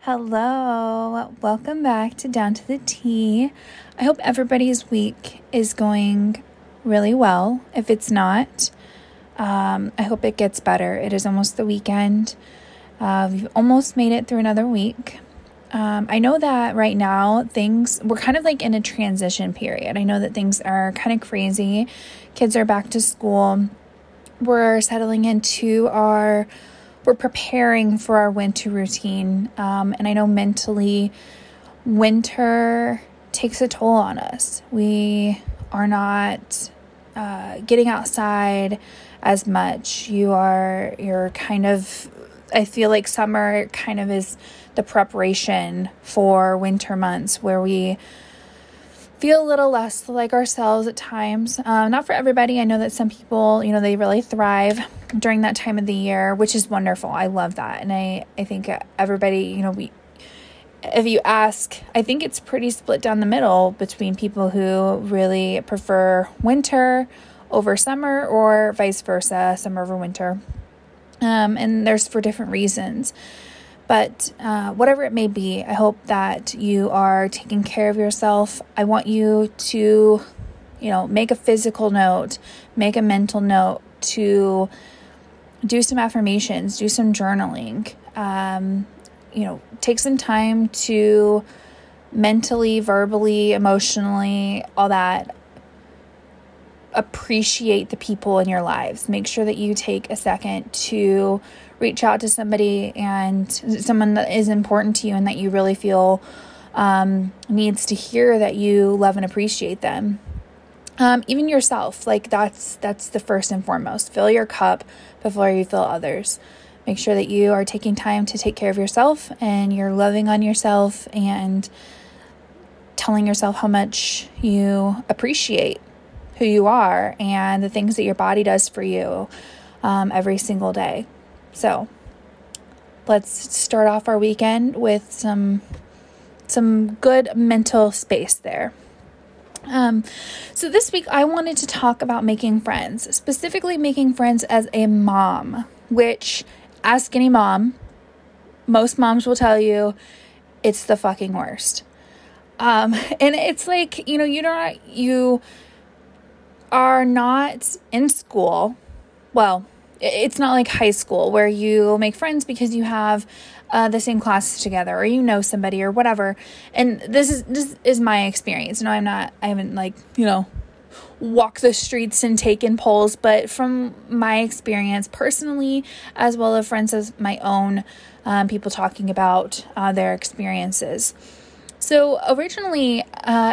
Hello, welcome back to Down to the Tea. I hope everybody's week is going really well. If it's not, um, I hope it gets better. It is almost the weekend. Uh, we've almost made it through another week. Um, I know that right now things, we're kind of like in a transition period. I know that things are kind of crazy. Kids are back to school. We're settling into our we're preparing for our winter routine. Um, and I know mentally, winter takes a toll on us. We are not uh, getting outside as much. You are, you're kind of, I feel like summer kind of is the preparation for winter months where we feel a little less like ourselves at times. Um, not for everybody. I know that some people, you know, they really thrive during that time of the year, which is wonderful. I love that. And I, I think everybody, you know, we, if you ask, I think it's pretty split down the middle between people who really prefer winter over summer or vice versa, summer over winter. Um, and there's for different reasons. But uh, whatever it may be, I hope that you are taking care of yourself. I want you to, you know, make a physical note, make a mental note to do some affirmations, do some journaling. Um, you know, take some time to mentally, verbally, emotionally, all that appreciate the people in your lives. Make sure that you take a second to reach out to somebody and someone that is important to you and that you really feel um, needs to hear that you love and appreciate them. Um, even yourself, like that's that's the first and foremost. Fill your cup before you fill others. Make sure that you are taking time to take care of yourself and you're loving on yourself and telling yourself how much you appreciate who you are and the things that your body does for you um, every single day. So let's start off our weekend with some some good mental space there. Um, so this week I wanted to talk about making friends, specifically making friends as a mom, which ask any mom, most moms will tell you it's the fucking worst. Um, and it's like, you know, you don't you are not in school. Well, it's not like high school where you make friends because you have uh, the same classes together or you know somebody or whatever. And this is this is my experience. No, I'm not. I haven't like you know walk the streets and taken polls, but from my experience personally, as well as friends as my own, um, people talking about uh, their experiences. So originally, uh,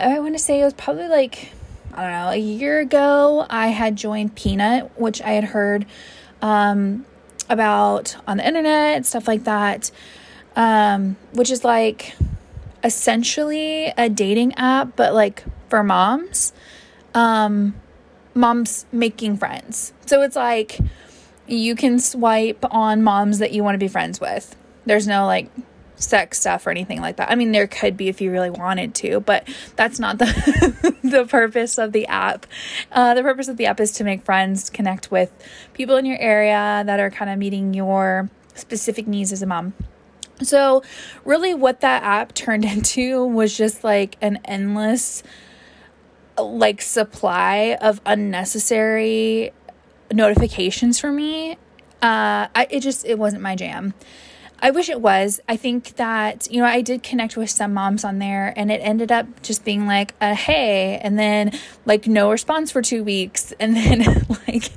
I want to say it was probably like I don't know a year ago. I had joined Peanut, which I had heard um, about on the internet stuff like that, um, which is like essentially a dating app, but like for moms, um, moms making friends. So it's like you can swipe on moms that you want to be friends with. There's no like sex stuff or anything like that. I mean, there could be if you really wanted to, but that's not the the purpose of the app. Uh, the purpose of the app is to make friends, connect with people in your area that are kind of meeting your specific needs as a mom. So, really, what that app turned into was just like an endless, like, supply of unnecessary notifications for me. Uh, I, it just it wasn't my jam. I wish it was. I think that, you know, I did connect with some moms on there and it ended up just being like a hey, and then like no response for two weeks. And then like,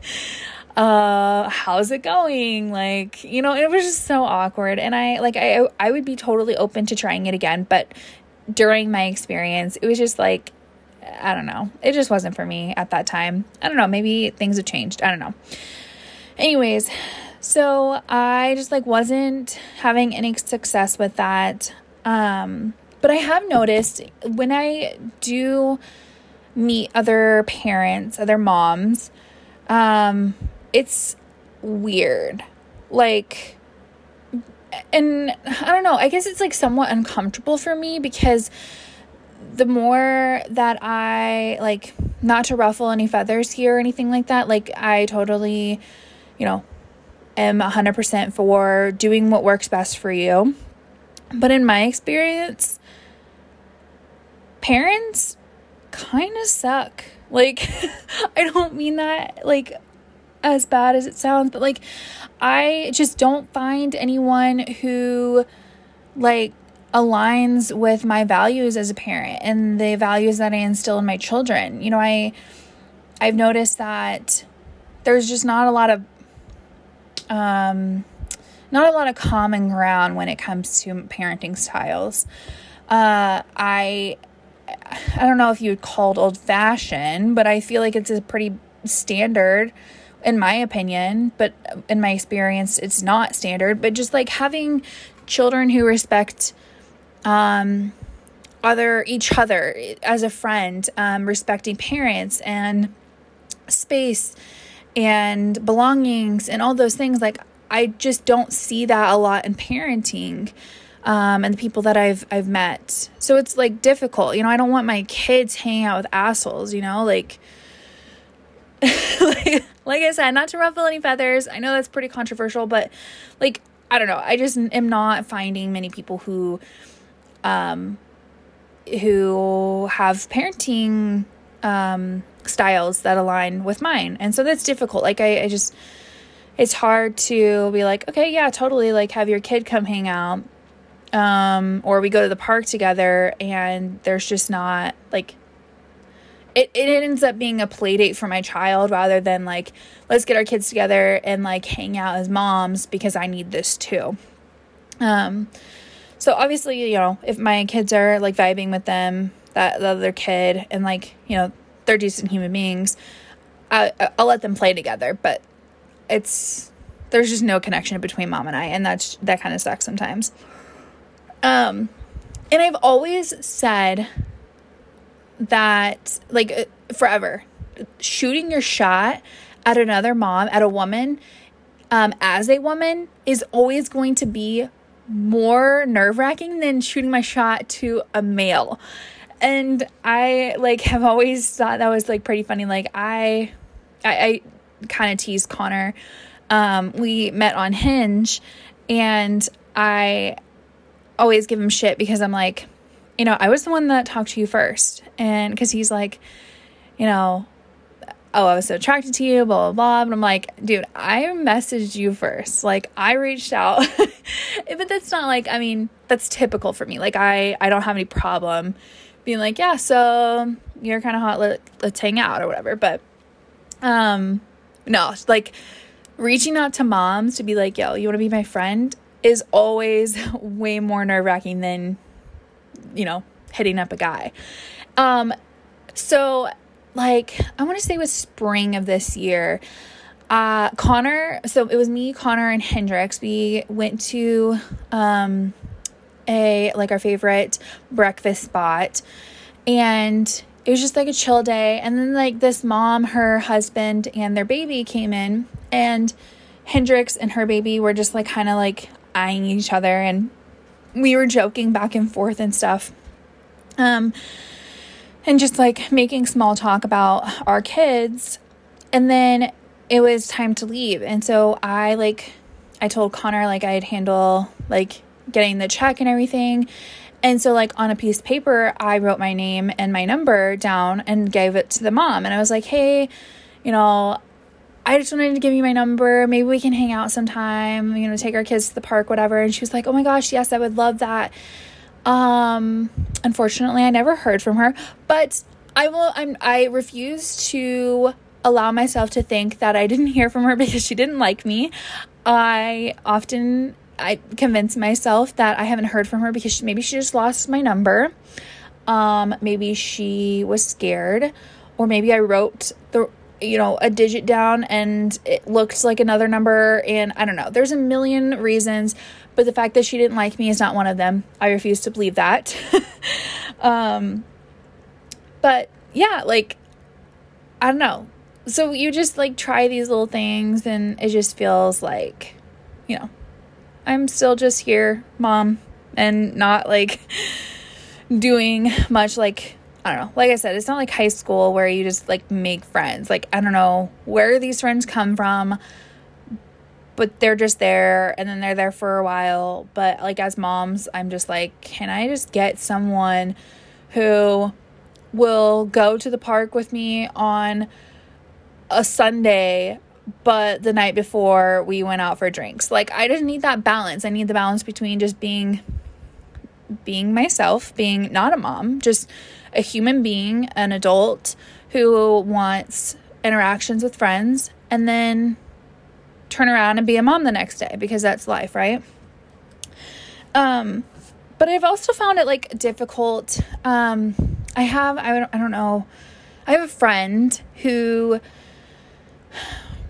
uh, how's it going? Like, you know, it was just so awkward. And I, like, I, I would be totally open to trying it again. But during my experience, it was just like, I don't know. It just wasn't for me at that time. I don't know. Maybe things have changed. I don't know. Anyways, so I just like wasn't having any success with that. Um, but I have noticed when I do meet other parents, other moms, um, it's weird. Like, and I don't know, I guess it's like somewhat uncomfortable for me because the more that I like not to ruffle any feathers here or anything like that. Like, I totally, you know, am 100% for doing what works best for you. But in my experience, parents kind of suck. Like, I don't mean that like as bad as it sounds, but like, I just don't find anyone who like aligns with my values as a parent and the values that I instill in my children. You know, I I've noticed that there's just not a lot of um not a lot of common ground when it comes to parenting styles. Uh I I don't know if you would call it old fashioned, but I feel like it's a pretty standard in my opinion, but in my experience it's not standard, but just like having children who respect um, other each other as a friend, um, respecting parents and space and belongings and all those things. Like I just don't see that a lot in parenting. Um, and the people that I've I've met. So it's like difficult. You know, I don't want my kids hanging out with assholes, you know, like like, like I said, not to ruffle any feathers. I know that's pretty controversial, but like I don't know. I just am not finding many people who um, who have parenting um, styles that align with mine. And so that's difficult. Like, I, I just, it's hard to be like, okay, yeah, totally. Like, have your kid come hang out. Um, or we go to the park together and there's just not like, it, it ends up being a play date for my child rather than like, let's get our kids together and like hang out as moms because I need this too. Um, so obviously, you know, if my kids are like vibing with them, that the other kid, and like, you know, they're decent human beings, I, I'll let them play together. But it's there's just no connection between mom and I, and that's that kind of sucks sometimes. Um, and I've always said that like uh, forever, shooting your shot at another mom, at a woman, um, as a woman, is always going to be more nerve wracking than shooting my shot to a male. And I like have always thought that was like pretty funny. Like I I, I kind of teased Connor. Um, we met on Hinge and I always give him shit because I'm like, you know, I was the one that talked to you first. And because he's like, you know, oh, I was so attracted to you, blah, blah, blah. And I'm like, dude, I messaged you first. Like, I reached out. but that's not like, I mean, that's typical for me. Like, I, I don't have any problem being like, yeah, so you're kind of hot. Let, let's hang out or whatever. But, um, no, like, reaching out to moms to be like, yo, you want to be my friend is always way more nerve wracking than, you know, hitting up a guy. Um, so like I want to say was spring of this year. Uh, Connor, so it was me, Connor, and Hendrix. We went to um, a like our favorite breakfast spot, and it was just like a chill day. And then like this mom, her husband, and their baby came in, and Hendrix and her baby were just like kind of like eyeing each other, and we were joking back and forth and stuff. Um, and just like making small talk about our kids. And then it was time to leave. And so I like I told Connor like I'd handle like getting the check and everything. And so like on a piece of paper, I wrote my name and my number down and gave it to the mom. And I was like, "Hey, you know, I just wanted to give you my number. Maybe we can hang out sometime, you know, take our kids to the park, whatever. And she was like, Oh my gosh, yes, I would love that. Um, unfortunately, I never heard from her, but I will. I'm. I refuse to allow myself to think that I didn't hear from her because she didn't like me. I often I convince myself that I haven't heard from her because she, maybe she just lost my number. Um, maybe she was scared, or maybe I wrote the you know a digit down and it looked like another number and I don't know. There's a million reasons, but the fact that she didn't like me is not one of them. I refuse to believe that. um, but yeah, like, I don't know. So you just like try these little things, and it just feels like, you know, I'm still just here, mom, and not like doing much. Like, I don't know. Like I said, it's not like high school where you just like make friends. Like, I don't know where these friends come from, but they're just there and then they're there for a while. But like, as moms, I'm just like, can I just get someone who will go to the park with me on a Sunday, but the night before we went out for drinks? Like, I didn't need that balance. I need the balance between just being being myself, being not a mom, just a human being, an adult who wants interactions with friends, and then turn around and be a mom the next day because that's life, right? Um, but I've also found it like difficult. Um, I have, I don't, I don't know, I have a friend who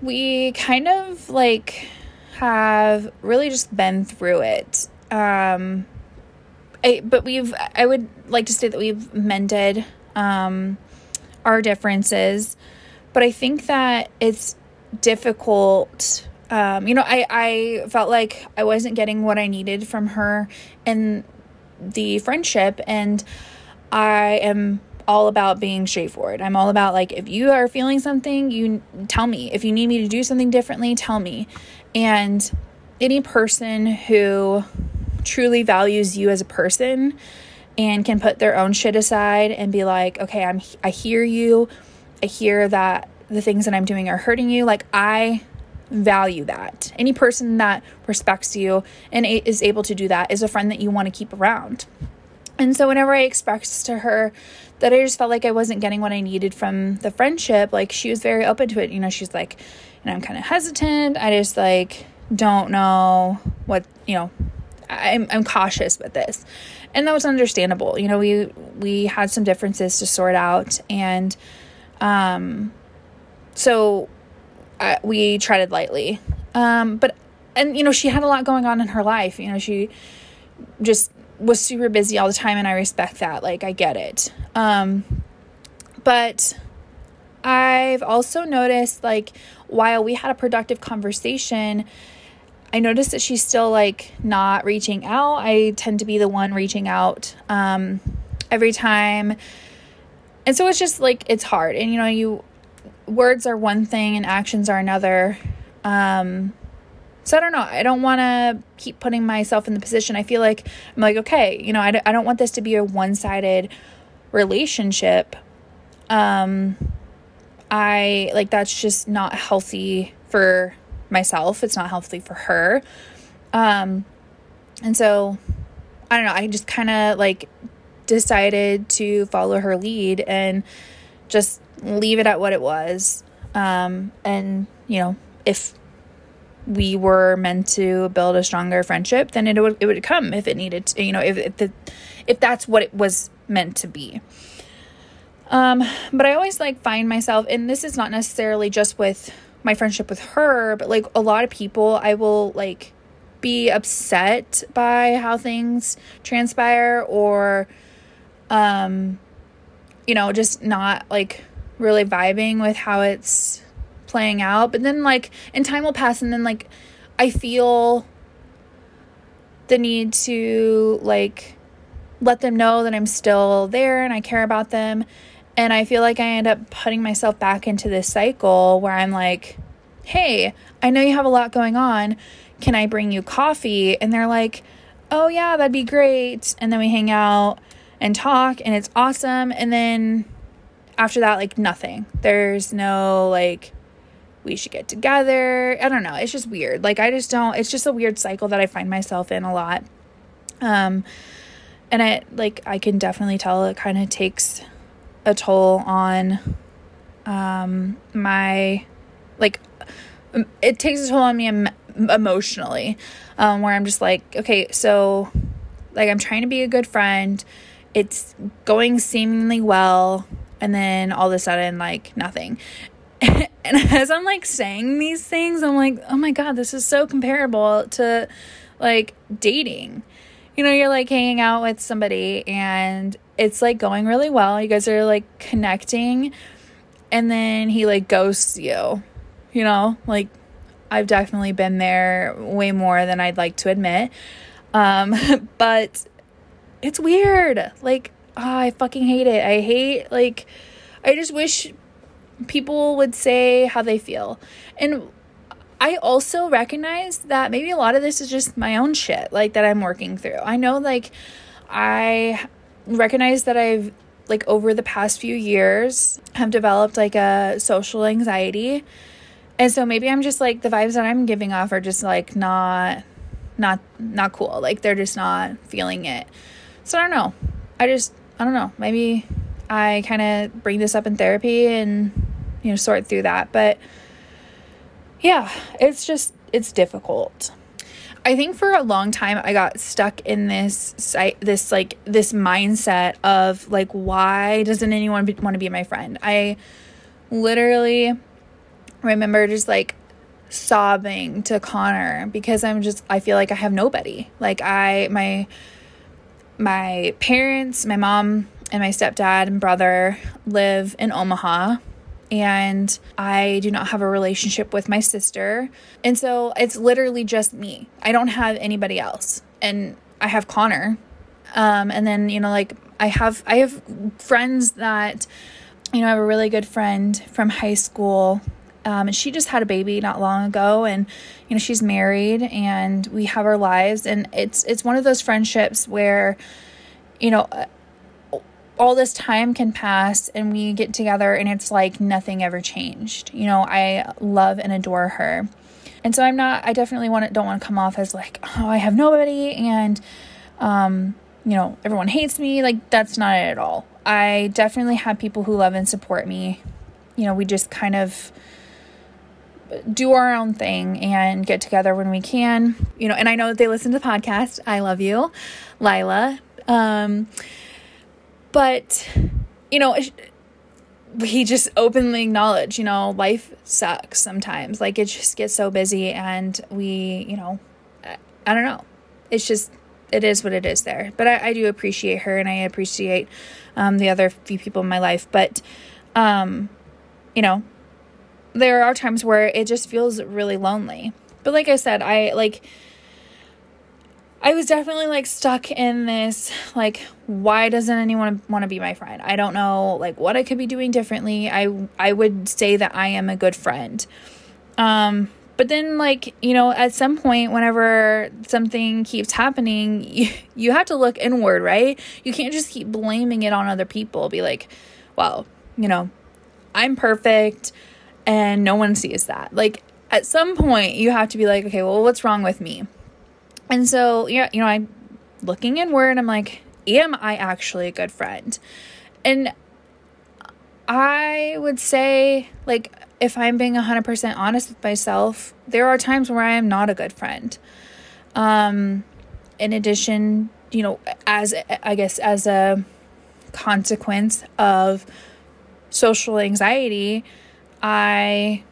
we kind of like have really just been through it. Um, I, but we've I would like to say that we've mended um, our differences, but I think that it's difficult. Um, you know, I I felt like I wasn't getting what I needed from her in the friendship, and I am all about being straightforward. I'm all about like if you are feeling something, you tell me. If you need me to do something differently, tell me. And any person who truly values you as a person and can put their own shit aside and be like, "Okay, I'm I hear you. I hear that the things that I'm doing are hurting you." Like I value that. Any person that respects you and is able to do that is a friend that you want to keep around. And so whenever I expressed to her that I just felt like I wasn't getting what I needed from the friendship, like she was very open to it. You know, she's like, and I'm kind of hesitant. I just like don't know what, you know, I'm I'm cautious with this. And that was understandable. You know, we we had some differences to sort out and um so uh, we treaded lightly. Um but and you know, she had a lot going on in her life. You know, she just was super busy all the time and I respect that. Like I get it. Um but I've also noticed like while we had a productive conversation, I noticed that she's still like not reaching out. I tend to be the one reaching out um, every time. And so it's just like it's hard. And you know, you words are one thing and actions are another. Um, so I don't know. I don't want to keep putting myself in the position. I feel like I'm like, okay, you know, I d- I don't want this to be a one sided relationship. Um, I like that's just not healthy for myself. It's not healthy for her. Um, and so I don't know. I just kind of like decided to follow her lead and just leave it at what it was. Um, and you know, if we were meant to build a stronger friendship, then it would it would come if it needed to. You know, if if the, if that's what it was meant to be. Um, but I always like find myself, and this is not necessarily just with my friendship with her, but like a lot of people, I will like be upset by how things transpire or um you know, just not like really vibing with how it's playing out. But then like and time will pass and then like I feel the need to like let them know that I'm still there and I care about them and I feel like I end up putting myself back into this cycle where I'm like, hey, I know you have a lot going on. Can I bring you coffee? And they're like, oh, yeah, that'd be great. And then we hang out and talk, and it's awesome. And then after that, like, nothing. There's no, like, we should get together. I don't know. It's just weird. Like, I just don't, it's just a weird cycle that I find myself in a lot. Um, and it, like, I can definitely tell it kind of takes a toll on um, my like it takes a toll on me em- emotionally um, where i'm just like okay so like i'm trying to be a good friend it's going seemingly well and then all of a sudden like nothing and as i'm like saying these things i'm like oh my god this is so comparable to like dating you know you're like hanging out with somebody and it's like going really well. You guys are like connecting and then he like ghosts you. You know, like I've definitely been there way more than I'd like to admit. Um but it's weird. Like oh, I fucking hate it. I hate like I just wish people would say how they feel. And I also recognize that maybe a lot of this is just my own shit, like that I'm working through. I know, like, I recognize that I've, like, over the past few years, have developed, like, a social anxiety. And so maybe I'm just, like, the vibes that I'm giving off are just, like, not, not, not cool. Like, they're just not feeling it. So I don't know. I just, I don't know. Maybe I kind of bring this up in therapy and, you know, sort through that. But, yeah, it's just, it's difficult. I think for a long time I got stuck in this site this like this mindset of like why doesn't anyone want to be my friend? I literally remember just like sobbing to Connor because I'm just I feel like I have nobody. Like I my my parents, my mom and my stepdad and brother live in Omaha and I do not have a relationship with my sister. And so it's literally just me. I don't have anybody else. And I have Connor. Um, and then, you know, like I have I have friends that you know, I have a really good friend from high school. Um, and she just had a baby not long ago and you know she's married and we have our lives and it's it's one of those friendships where you know all this time can pass and we get together and it's like nothing ever changed. You know, I love and adore her. And so I'm not I definitely want to don't want to come off as like, oh, I have nobody and um, you know, everyone hates me. Like that's not it at all. I definitely have people who love and support me. You know, we just kind of do our own thing and get together when we can. You know, and I know that they listen to the podcast. I love you, Lila. Um but, you know, he just openly acknowledged, you know, life sucks sometimes. Like it just gets so busy and we, you know, I, don't know. It's just, it is what it is there. But I, I do appreciate her and I appreciate um, the other few people in my life. But, um, you know, there are times where it just feels really lonely. But like I said, I like, I was definitely like stuck in this like why doesn't anyone want to be my friend? I don't know like what I could be doing differently. I I would say that I am a good friend. Um but then like, you know, at some point whenever something keeps happening, you, you have to look inward, right? You can't just keep blaming it on other people. Be like, well, you know, I'm perfect and no one sees that. Like at some point you have to be like, okay, well, what's wrong with me? And so, yeah, you know, I'm looking inward. I'm like, am I actually a good friend? And I would say, like, if I'm being 100% honest with myself, there are times where I am not a good friend. Um, in addition, you know, as I guess as a consequence of social anxiety, I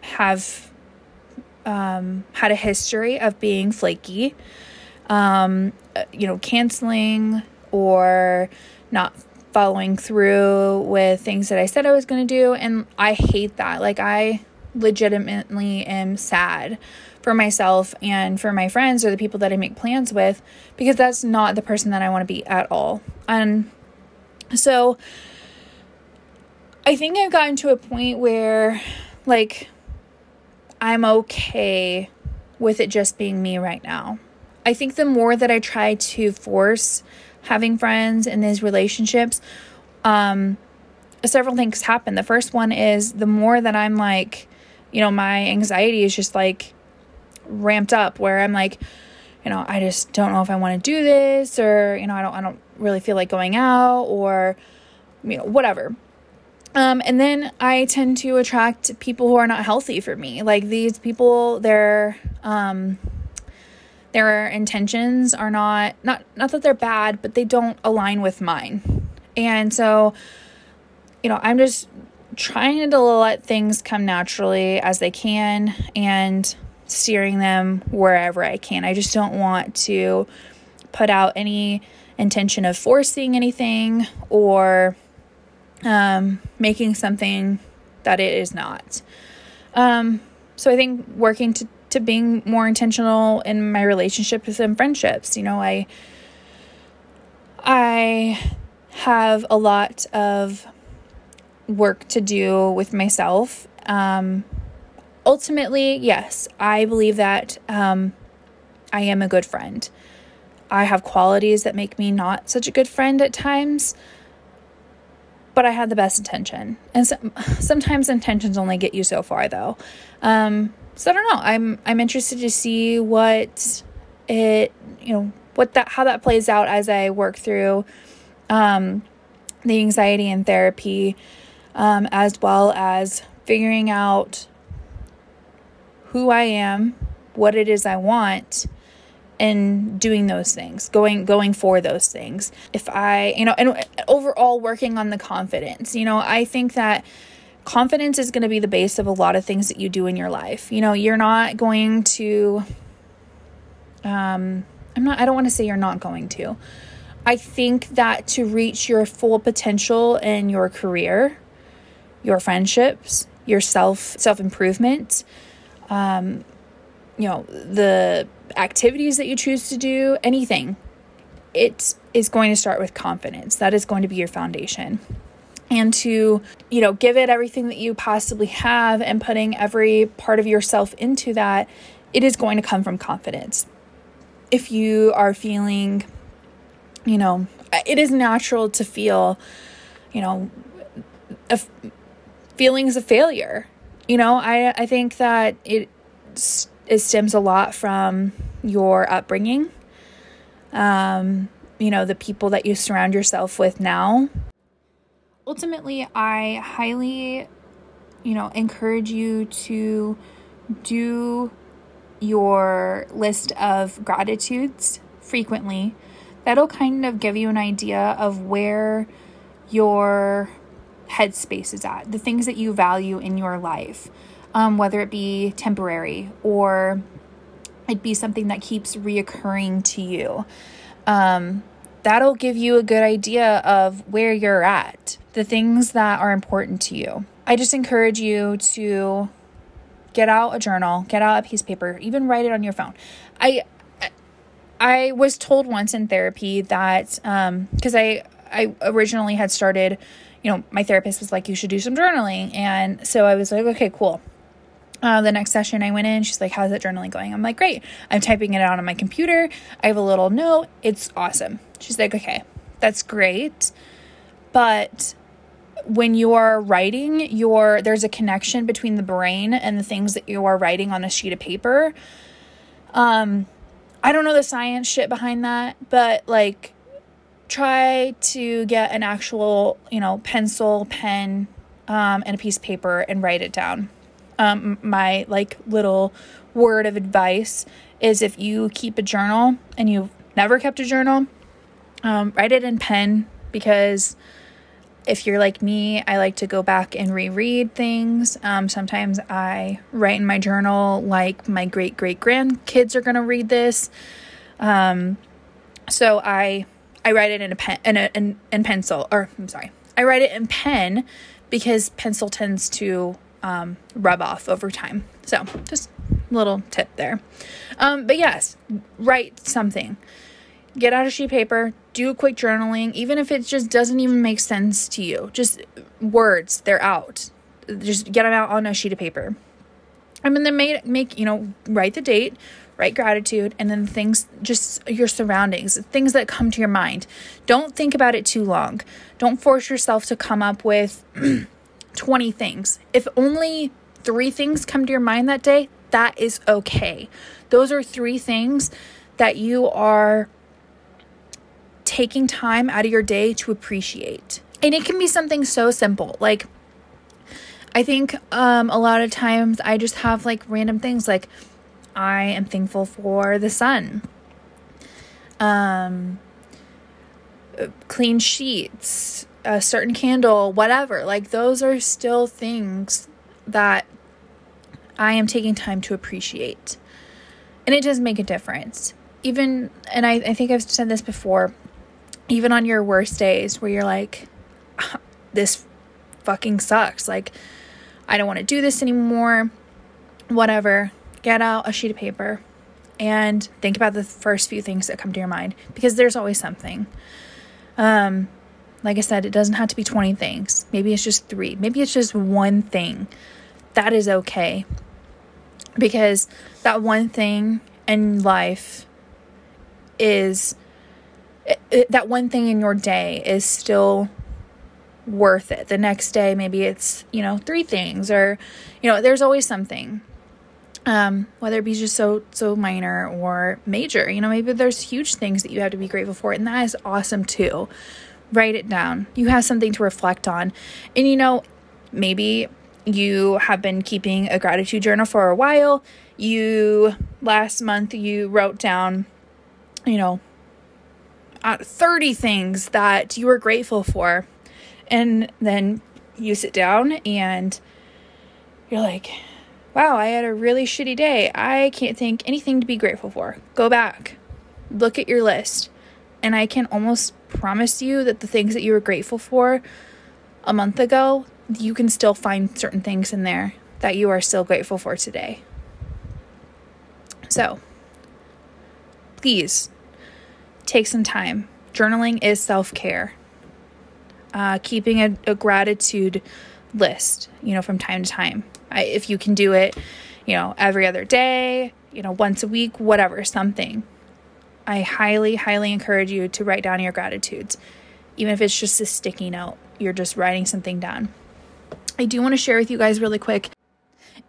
have um, had a history of being flaky, um, uh, you know, canceling or not following through with things that I said I was going to do. And I hate that. Like, I legitimately am sad for myself and for my friends or the people that I make plans with because that's not the person that I want to be at all. And so I think I've gotten to a point where, like, I'm okay with it just being me right now. I think the more that I try to force having friends in these relationships, um, several things happen. The first one is the more that I'm like, you know, my anxiety is just like ramped up where I'm like, you know, I just don't know if I want to do this or, you know, I don't I don't really feel like going out or you know, whatever. Um, and then I tend to attract people who are not healthy for me. Like these people, their um, their intentions are not not not that they're bad, but they don't align with mine. And so, you know, I'm just trying to let things come naturally as they can and steering them wherever I can. I just don't want to put out any intention of forcing anything or um, making something that it is not. Um, so I think working to, to being more intentional in my relationships and friendships. You know, I I have a lot of work to do with myself. Um, ultimately, yes, I believe that um, I am a good friend. I have qualities that make me not such a good friend at times, but I had the best intention. And so, sometimes intentions only get you so far, though. Um, so I don't know. I'm I'm interested to see what it you know what that how that plays out as I work through um, the anxiety and therapy, um, as well as figuring out who I am, what it is I want, and doing those things, going going for those things. If I, you know, and overall working on the confidence. You know, I think that confidence is going to be the base of a lot of things that you do in your life. You know, you're not going to um I'm not I don't want to say you're not going to. I think that to reach your full potential in your career, your friendships, your self self improvement, um, you know, the activities that you choose to do, anything, it is going to start with confidence. That is going to be your foundation. And to, you know, give it everything that you possibly have and putting every part of yourself into that, it is going to come from confidence. If you are feeling, you know, it is natural to feel, you know, feelings of failure. You know, I I think that it it stems a lot from your upbringing. Um, you know, the people that you surround yourself with now. Ultimately, I highly, you know, encourage you to do your list of gratitudes frequently. That'll kind of give you an idea of where your headspace is at, the things that you value in your life um, whether it be temporary or it be something that keeps reoccurring to you. Um, that'll give you a good idea of where you're at, the things that are important to you. I just encourage you to get out a journal, get out a piece of paper, even write it on your phone. I I was told once in therapy that um because I I originally had started, you know, my therapist was like you should do some journaling and so I was like okay, cool. Uh, the next session I went in, she's like, How's that journaling going? I'm like, Great. I'm typing it out on my computer. I have a little note. It's awesome. She's like, Okay, that's great. But when you are writing, your there's a connection between the brain and the things that you are writing on a sheet of paper. Um, I don't know the science shit behind that, but like try to get an actual, you know, pencil, pen, um, and a piece of paper and write it down um, my like little word of advice is if you keep a journal and you've never kept a journal, um, write it in pen because if you're like me, I like to go back and reread things. Um, sometimes I write in my journal like my great great grandkids are gonna read this. Um, so I I write it in a pen in a in, in pencil or I'm sorry, I write it in pen because pencil tends to um, rub off over time. So, just a little tip there. Um, but yes, write something. Get out a sheet of paper, do a quick journaling, even if it just doesn't even make sense to you. Just words, they're out. Just get them out on a sheet of paper. I mean, then make, make you know, write the date, write gratitude, and then things, just your surroundings, things that come to your mind. Don't think about it too long. Don't force yourself to come up with 20 things. If only three things come to your mind that day, that is okay. Those are three things that you are taking time out of your day to appreciate. And it can be something so simple. Like, I think um, a lot of times I just have like random things like, I am thankful for the sun. Um, clean sheets, a certain candle, whatever. Like those are still things that I am taking time to appreciate. And it does make a difference. Even, and I, I think I've said this before, even on your worst days where you're like, this fucking sucks. Like, I don't want to do this anymore. Whatever. Get out a sheet of paper and think about the first few things that come to your mind because there's always something. Um, Like I said, it doesn't have to be 20 things. Maybe it's just three. Maybe it's just one thing. That is okay. Because that one thing in life is it, it, that one thing in your day is still worth it. The next day, maybe it's, you know, three things or, you know, there's always something. Um, whether it be just so so minor or major, you know, maybe there's huge things that you have to be grateful for, and that is awesome too. Write it down. You have something to reflect on. And you know, maybe you have been keeping a gratitude journal for a while. You last month you wrote down, you know, uh, 30 things that you were grateful for and then you sit down and you're like, wow, I had a really shitty day. I can't think anything to be grateful for. Go back, look at your list. And I can almost promise you that the things that you were grateful for a month ago, you can still find certain things in there that you are still grateful for today. So, please take some time. Journaling is self care uh, keeping a, a, gratitude list, you know, from time to time. I, if you can do it, you know, every other day, you know, once a week, whatever, something. I highly, highly encourage you to write down your gratitudes, even if it's just a sticky note. You're just writing something down. I do want to share with you guys really quick.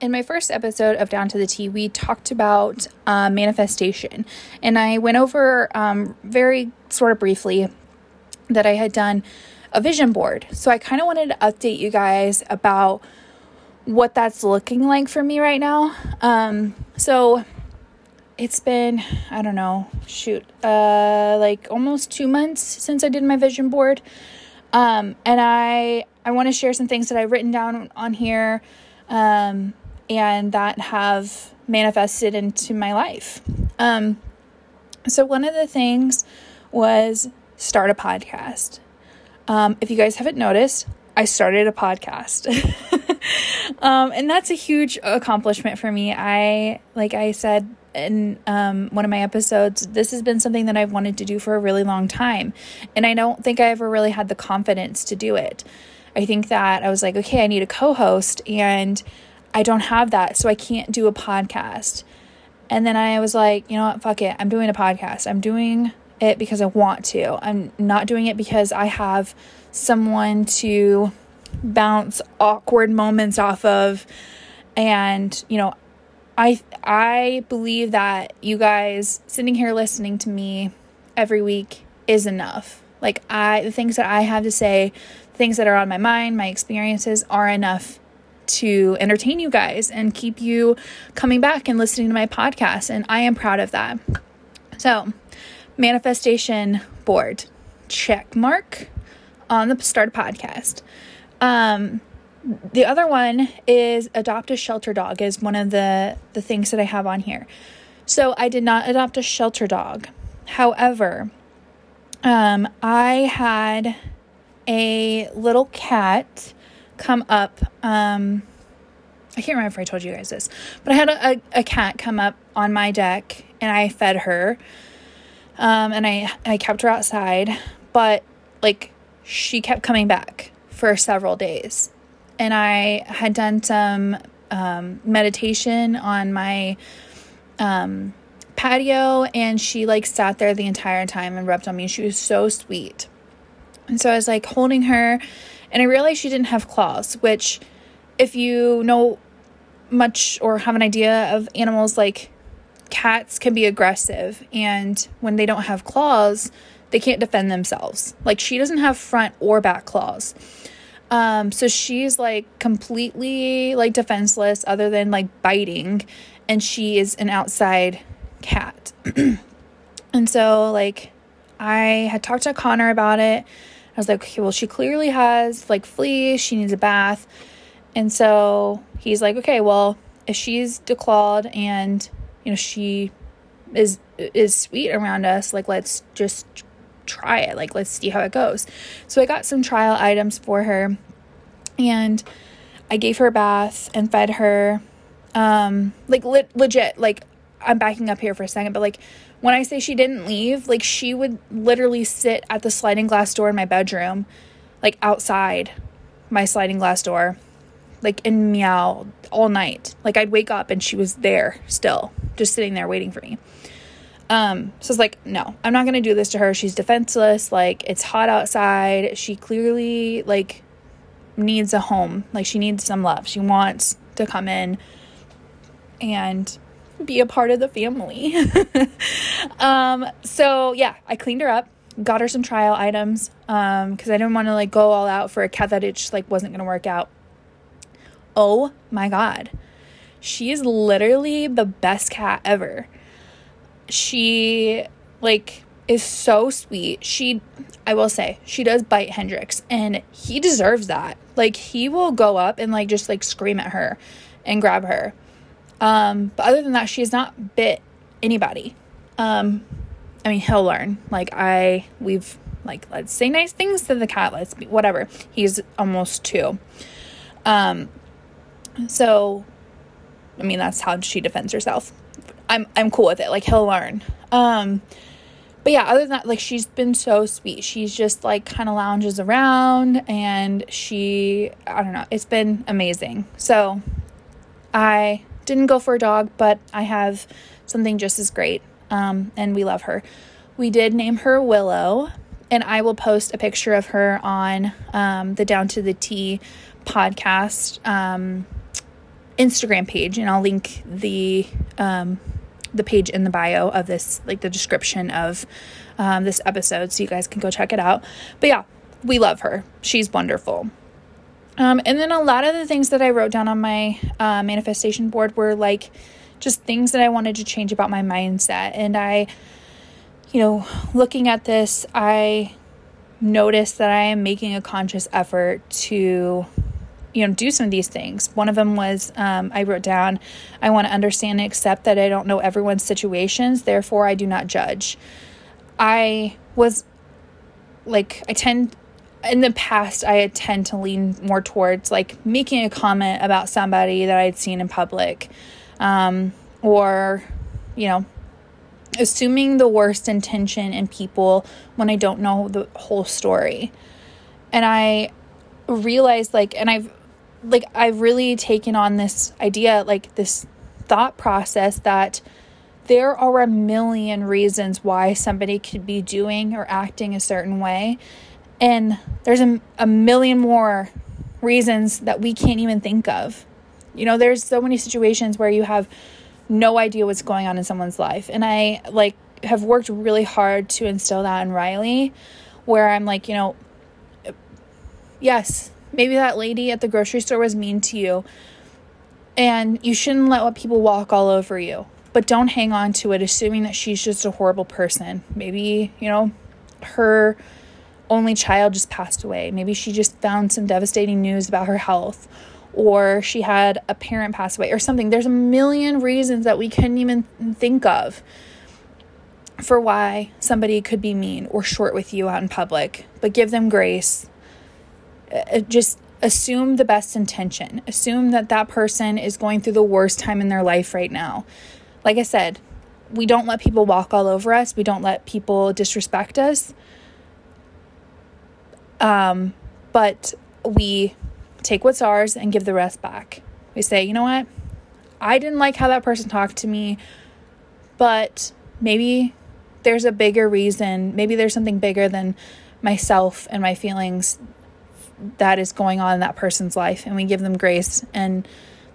In my first episode of Down to the Tea, we talked about uh, manifestation, and I went over um, very sort of briefly that I had done a vision board. So I kind of wanted to update you guys about what that's looking like for me right now. Um, so it's been, I don't know, shoot, uh, like almost two months since I did my vision board. Um, and I, I want to share some things that I've written down on here, um, and that have manifested into my life. Um, so one of the things was start a podcast. Um, if you guys haven't noticed, I started a podcast. um, and that's a huge accomplishment for me. I, like I said in um, one of my episodes, this has been something that I've wanted to do for a really long time. And I don't think I ever really had the confidence to do it. I think that I was like, okay, I need a co host, and I don't have that. So I can't do a podcast. And then I was like, you know what? Fuck it. I'm doing a podcast. I'm doing it because I want to. I'm not doing it because I have someone to bounce awkward moments off of and you know I I believe that you guys sitting here listening to me every week is enough. Like I the things that I have to say, things that are on my mind, my experiences are enough to entertain you guys and keep you coming back and listening to my podcast and I am proud of that. So, manifestation board check mark on the start podcast um, the other one is adopt a shelter dog is one of the the things that i have on here. So i did not adopt a shelter dog. However um, i had a little cat come up um, I can't remember if I told you guys this, but I had a, a, a cat come up on my deck and I fed her um, and I I kept her outside, but like she kept coming back for several days, and I had done some um, meditation on my um, patio, and she like sat there the entire time and rubbed on me. She was so sweet, and so I was like holding her, and I realized she didn't have claws, which if you know much or have an idea of animals like cats can be aggressive and when they don't have claws, they can't defend themselves. Like she doesn't have front or back claws. Um, so she's like completely like defenseless other than like biting and she is an outside cat. and so like I had talked to Connor about it. I was like, okay, well, she clearly has like fleas. She needs a bath. And so he's like, okay, well, if she's declawed and you know she is is sweet around us like let's just try it like let's see how it goes so i got some trial items for her and i gave her a bath and fed her um like le- legit like I'm backing up here for a second, but like when I say she didn't leave, like she would literally sit at the sliding glass door in my bedroom, like outside my sliding glass door, like and meow all night. Like I'd wake up and she was there still, just sitting there waiting for me. Um, so it's like, no, I'm not gonna do this to her. She's defenseless. Like it's hot outside. She clearly like needs a home. Like she needs some love. She wants to come in and be a part of the family. um, so yeah, I cleaned her up, got her some trial items, um, because I didn't want to like go all out for a cat that it just like wasn't gonna work out. Oh my god. She is literally the best cat ever. She like is so sweet. She I will say, she does bite Hendrix and he deserves that. Like he will go up and like just like scream at her and grab her. Um, but other than that, she has not bit anybody. Um, I mean, he'll learn. Like I, we've like let's say nice things to the cat. Let's be whatever. He's almost two. Um, so, I mean, that's how she defends herself. I'm I'm cool with it. Like he'll learn. Um, but yeah, other than that, like she's been so sweet. She's just like kind of lounges around and she, I don't know, it's been amazing. So I didn't go for a dog, but I have something just as great. Um, and we love her. We did name her Willow, and I will post a picture of her on um, the Down to the Tea podcast um, Instagram page, and I'll link the um, the page in the bio of this, like the description of um, this episode, so you guys can go check it out. But yeah, we love her. She's wonderful. Um, and then a lot of the things that I wrote down on my uh, manifestation board were like just things that I wanted to change about my mindset. And I, you know, looking at this, I noticed that I am making a conscious effort to, you know, do some of these things. One of them was um, I wrote down, I want to understand and accept that I don't know everyone's situations, therefore, I do not judge. I was like, I tend in the past I tend to lean more towards like making a comment about somebody that I'd seen in public um, or you know assuming the worst intention in people when I don't know the whole story. And I realized like and I've like I've really taken on this idea like this thought process that there are a million reasons why somebody could be doing or acting a certain way and there's a, a million more reasons that we can't even think of. You know, there's so many situations where you have no idea what's going on in someone's life. And I like have worked really hard to instill that in Riley, where I'm like, you know, yes, maybe that lady at the grocery store was mean to you. And you shouldn't let what people walk all over you. But don't hang on to it, assuming that she's just a horrible person. Maybe, you know, her only child just passed away. Maybe she just found some devastating news about her health, or she had a parent pass away, or something. There's a million reasons that we couldn't even think of for why somebody could be mean or short with you out in public, but give them grace. Uh, just assume the best intention. Assume that that person is going through the worst time in their life right now. Like I said, we don't let people walk all over us, we don't let people disrespect us. Um, but we take what's ours and give the rest back. We say, you know what? I didn't like how that person talked to me, but maybe there's a bigger reason. Maybe there's something bigger than myself and my feelings that is going on in that person's life. And we give them grace. And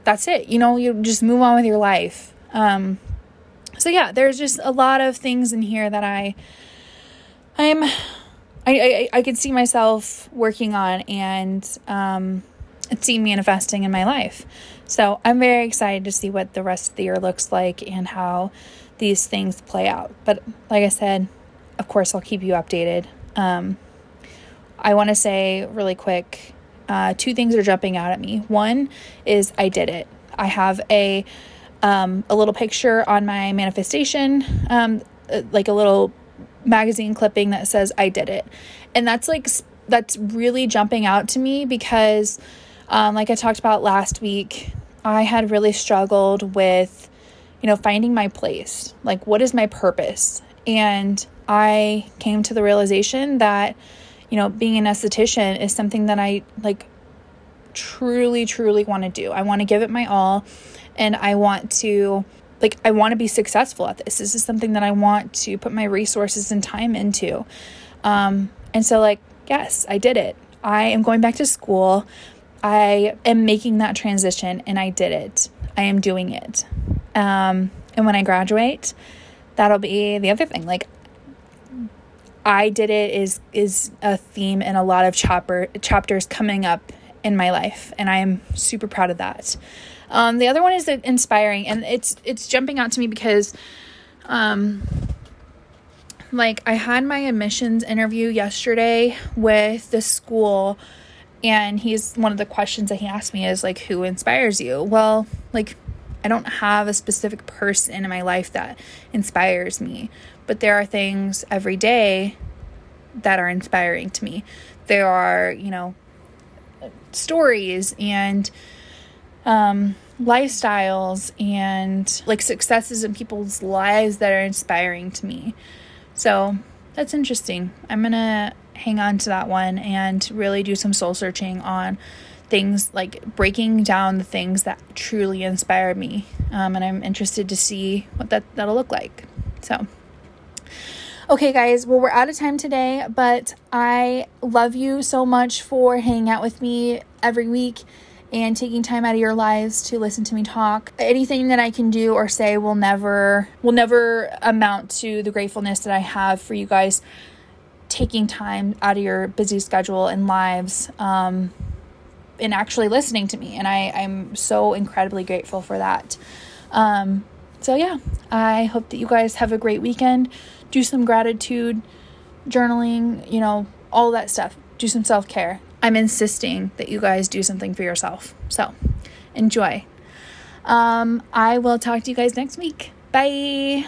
that's it. You know, you just move on with your life. Um, so yeah, there's just a lot of things in here that I I'm I, I, I could see myself working on and um, see manifesting in my life. So I'm very excited to see what the rest of the year looks like and how these things play out. But like I said, of course, I'll keep you updated. Um, I want to say really quick uh, two things are jumping out at me. One is I did it. I have a um, a little picture on my manifestation, um, uh, like a little magazine clipping that says I did it. And that's like that's really jumping out to me because um, like I talked about last week, I had really struggled with you know, finding my place. Like, what is my purpose? And I came to the realization that, you know, being an esthetician is something that I like truly, truly want to do. I want to give it my all and I want to like I want to be successful at this. This is something that I want to put my resources and time into. Um, and so like, yes, I did it. I am going back to school. I am making that transition and I did it. I am doing it. Um, and when I graduate, that'll be the other thing. Like I did it is is a theme in a lot of chapter chapters coming up in my life, and I am super proud of that. Um, the other one is inspiring, and it's it's jumping out to me because, um, like I had my admissions interview yesterday with the school, and he's one of the questions that he asked me is like, who inspires you? Well, like I don't have a specific person in my life that inspires me, but there are things every day that are inspiring to me. There are, you know, stories and um, lifestyles and like successes in people's lives that are inspiring to me. So that's interesting. I'm going to hang on to that one and really do some soul searching on things like breaking down the things that truly inspire me. Um, and I'm interested to see what that, that'll look like. So, okay, guys, well, we're out of time today, but I love you so much for hanging out with me every week and taking time out of your lives to listen to me talk. Anything that I can do or say will never will never amount to the gratefulness that I have for you guys taking time out of your busy schedule and lives um, and actually listening to me. And I, I'm so incredibly grateful for that. Um, so, yeah, I hope that you guys have a great weekend do some gratitude, journaling, you know, all that stuff. Do some self care. I'm insisting that you guys do something for yourself. So enjoy. Um, I will talk to you guys next week. Bye.